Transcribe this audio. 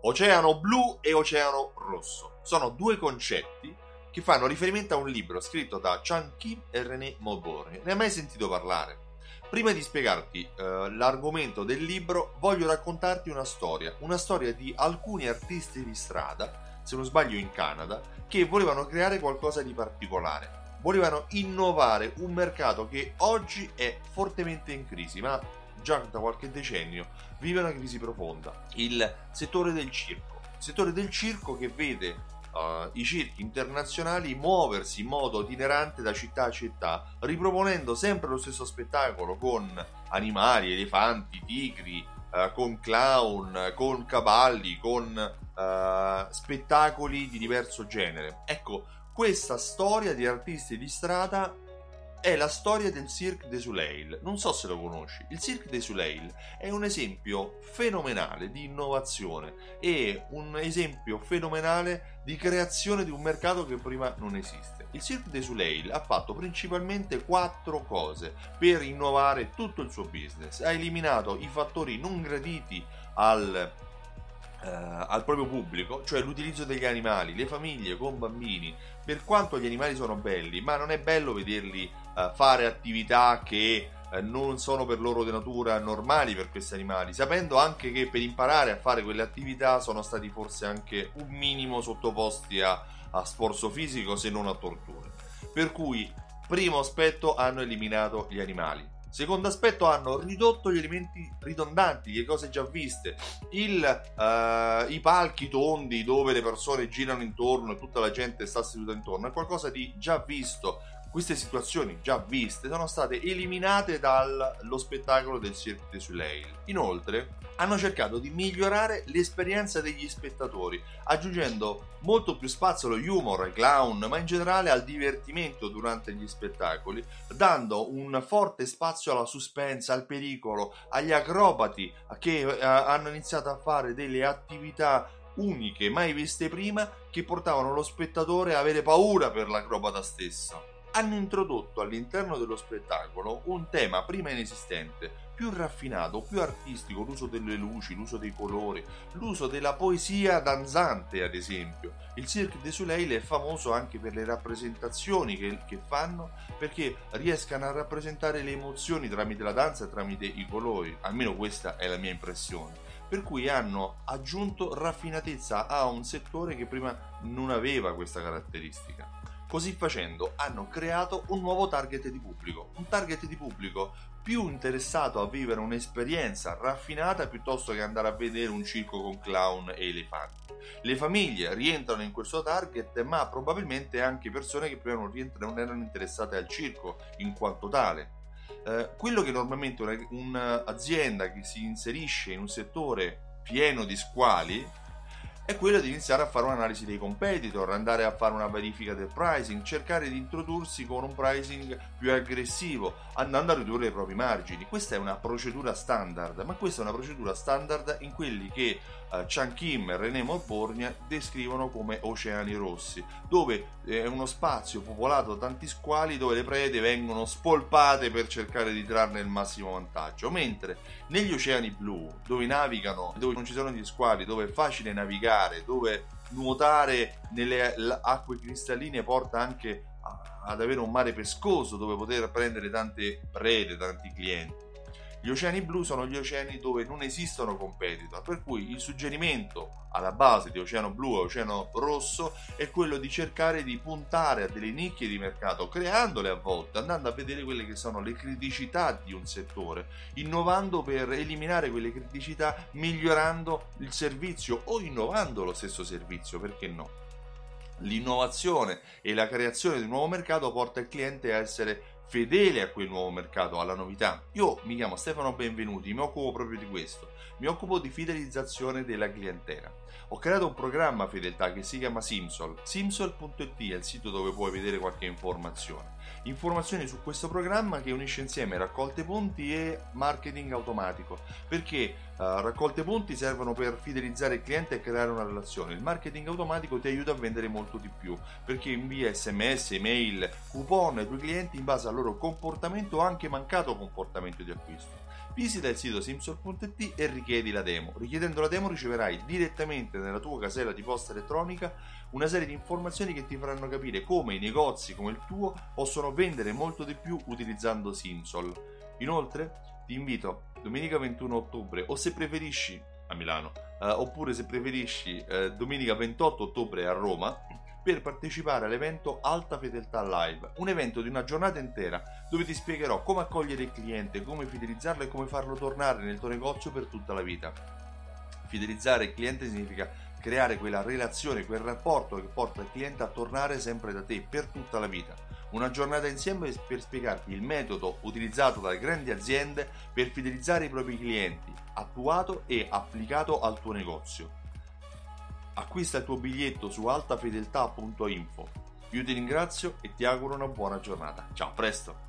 Oceano blu e oceano rosso sono due concetti che fanno riferimento a un libro scritto da Chan Kim e René Maubourne. Ne hai mai sentito parlare? Prima di spiegarti uh, l'argomento del libro, voglio raccontarti una storia, una storia di alcuni artisti di strada, se non sbaglio in Canada, che volevano creare qualcosa di particolare. Volevano innovare un mercato che oggi è fortemente in crisi, ma già da qualche decennio vive una crisi profonda. Il settore del circo. Settore del circo che vede uh, i circhi internazionali muoversi in modo itinerante da città a città, riproponendo sempre lo stesso spettacolo con animali, elefanti, tigri, uh, con clown, con cavalli, con uh, spettacoli di diverso genere. Ecco, questa storia di artisti di strada è la storia del Cirque du Soleil. Non so se lo conosci. Il Cirque du Soleil è un esempio fenomenale di innovazione e un esempio fenomenale di creazione di un mercato che prima non esiste. Il Cirque du Soleil ha fatto principalmente quattro cose per innovare tutto il suo business. Ha eliminato i fattori non graditi al al proprio pubblico, cioè l'utilizzo degli animali, le famiglie con bambini, per quanto gli animali sono belli, ma non è bello vederli uh, fare attività che uh, non sono per loro di natura normali per questi animali, sapendo anche che per imparare a fare quelle attività sono stati forse anche un minimo sottoposti a, a sforzo fisico se non a torture. Per cui, primo aspetto, hanno eliminato gli animali Secondo aspetto hanno ridotto gli elementi ridondanti, le cose già viste, Il, uh, i palchi tondi dove le persone girano intorno e tutta la gente sta seduta intorno, è qualcosa di già visto, queste situazioni già viste sono state eliminate dallo spettacolo del Cirque du Soleil. Inoltre, hanno cercato di migliorare l'esperienza degli spettatori, aggiungendo molto più spazio allo humor, ai clown, ma in generale al divertimento durante gli spettacoli, dando un forte spazio alla suspensa, al pericolo, agli acrobati che eh, hanno iniziato a fare delle attività uniche, mai viste prima, che portavano lo spettatore a avere paura per l'acrobata stessa hanno introdotto all'interno dello spettacolo un tema prima inesistente, più raffinato, più artistico, l'uso delle luci, l'uso dei colori, l'uso della poesia danzante, ad esempio. Il Cirque du Soleil è famoso anche per le rappresentazioni che, che fanno, perché riescano a rappresentare le emozioni tramite la danza tramite i colori, almeno questa è la mia impressione per cui hanno aggiunto raffinatezza a un settore che prima non aveva questa caratteristica. Così facendo hanno creato un nuovo target di pubblico, un target di pubblico più interessato a vivere un'esperienza raffinata piuttosto che andare a vedere un circo con clown e elefanti. Le famiglie rientrano in questo target, ma probabilmente anche persone che prima non, non erano interessate al circo in quanto tale. Eh, quello che normalmente un'azienda che si inserisce in un settore pieno di squali è quello di iniziare a fare un'analisi dei competitor, andare a fare una verifica del pricing, cercare di introdursi con un pricing più aggressivo, andando a ridurre i propri margini. Questa è una procedura standard, ma questa è una procedura standard in quelli che uh, Chan Kim e René Morborgna descrivono come oceani rossi, dove è uno spazio popolato da tanti squali dove le prede vengono spolpate per cercare di trarne il massimo vantaggio, mentre negli oceani blu, dove navigano, dove non ci sono gli squali, dove è facile navigare, nuotare, dove nuotare nelle acque cristalline porta anche ad avere un mare pescoso dove poter prendere tante prede, tanti clienti. Gli oceani blu sono gli oceani dove non esistono competitor, per cui il suggerimento alla base di Oceano Blu e Oceano Rosso è quello di cercare di puntare a delle nicchie di mercato, creandole a volte, andando a vedere quelle che sono le criticità di un settore, innovando per eliminare quelle criticità, migliorando il servizio o innovando lo stesso servizio, perché no? L'innovazione e la creazione di un nuovo mercato porta il cliente a essere fedele a quel nuovo mercato, alla novità. Io mi chiamo Stefano Benvenuti, mi occupo proprio di questo, mi occupo di fidelizzazione della clientela. Ho creato un programma fedeltà che si chiama Simsol. Simsol.it è il sito dove puoi vedere qualche informazione. Informazioni su questo programma che unisce insieme raccolte punti e marketing automatico, perché uh, raccolte punti servono per fidelizzare il cliente e creare una relazione. Il marketing automatico ti aiuta a vendere molto di più, perché invia sms, email, coupon ai tuoi clienti in base al loro comportamento o anche mancato comportamento di acquisto Visita il sito simsol.it e richiedi la demo. Richiedendo la demo riceverai direttamente nella tua casella di posta elettronica una serie di informazioni che ti faranno capire come i negozi come il tuo possono vendere molto di più utilizzando Simsol. Inoltre ti invito domenica 21 ottobre o se preferisci a Milano eh, oppure se preferisci eh, domenica 28 ottobre a Roma per partecipare all'evento Alta Fedeltà Live, un evento di una giornata intera dove ti spiegherò come accogliere il cliente, come fidelizzarlo e come farlo tornare nel tuo negozio per tutta la vita. Fidelizzare il cliente significa creare quella relazione, quel rapporto che porta il cliente a tornare sempre da te per tutta la vita. Una giornata insieme per spiegarti il metodo utilizzato dalle grandi aziende per fidelizzare i propri clienti, attuato e applicato al tuo negozio. Acquista il tuo biglietto su altafedeltà.info. Io ti ringrazio e ti auguro una buona giornata. Ciao, presto!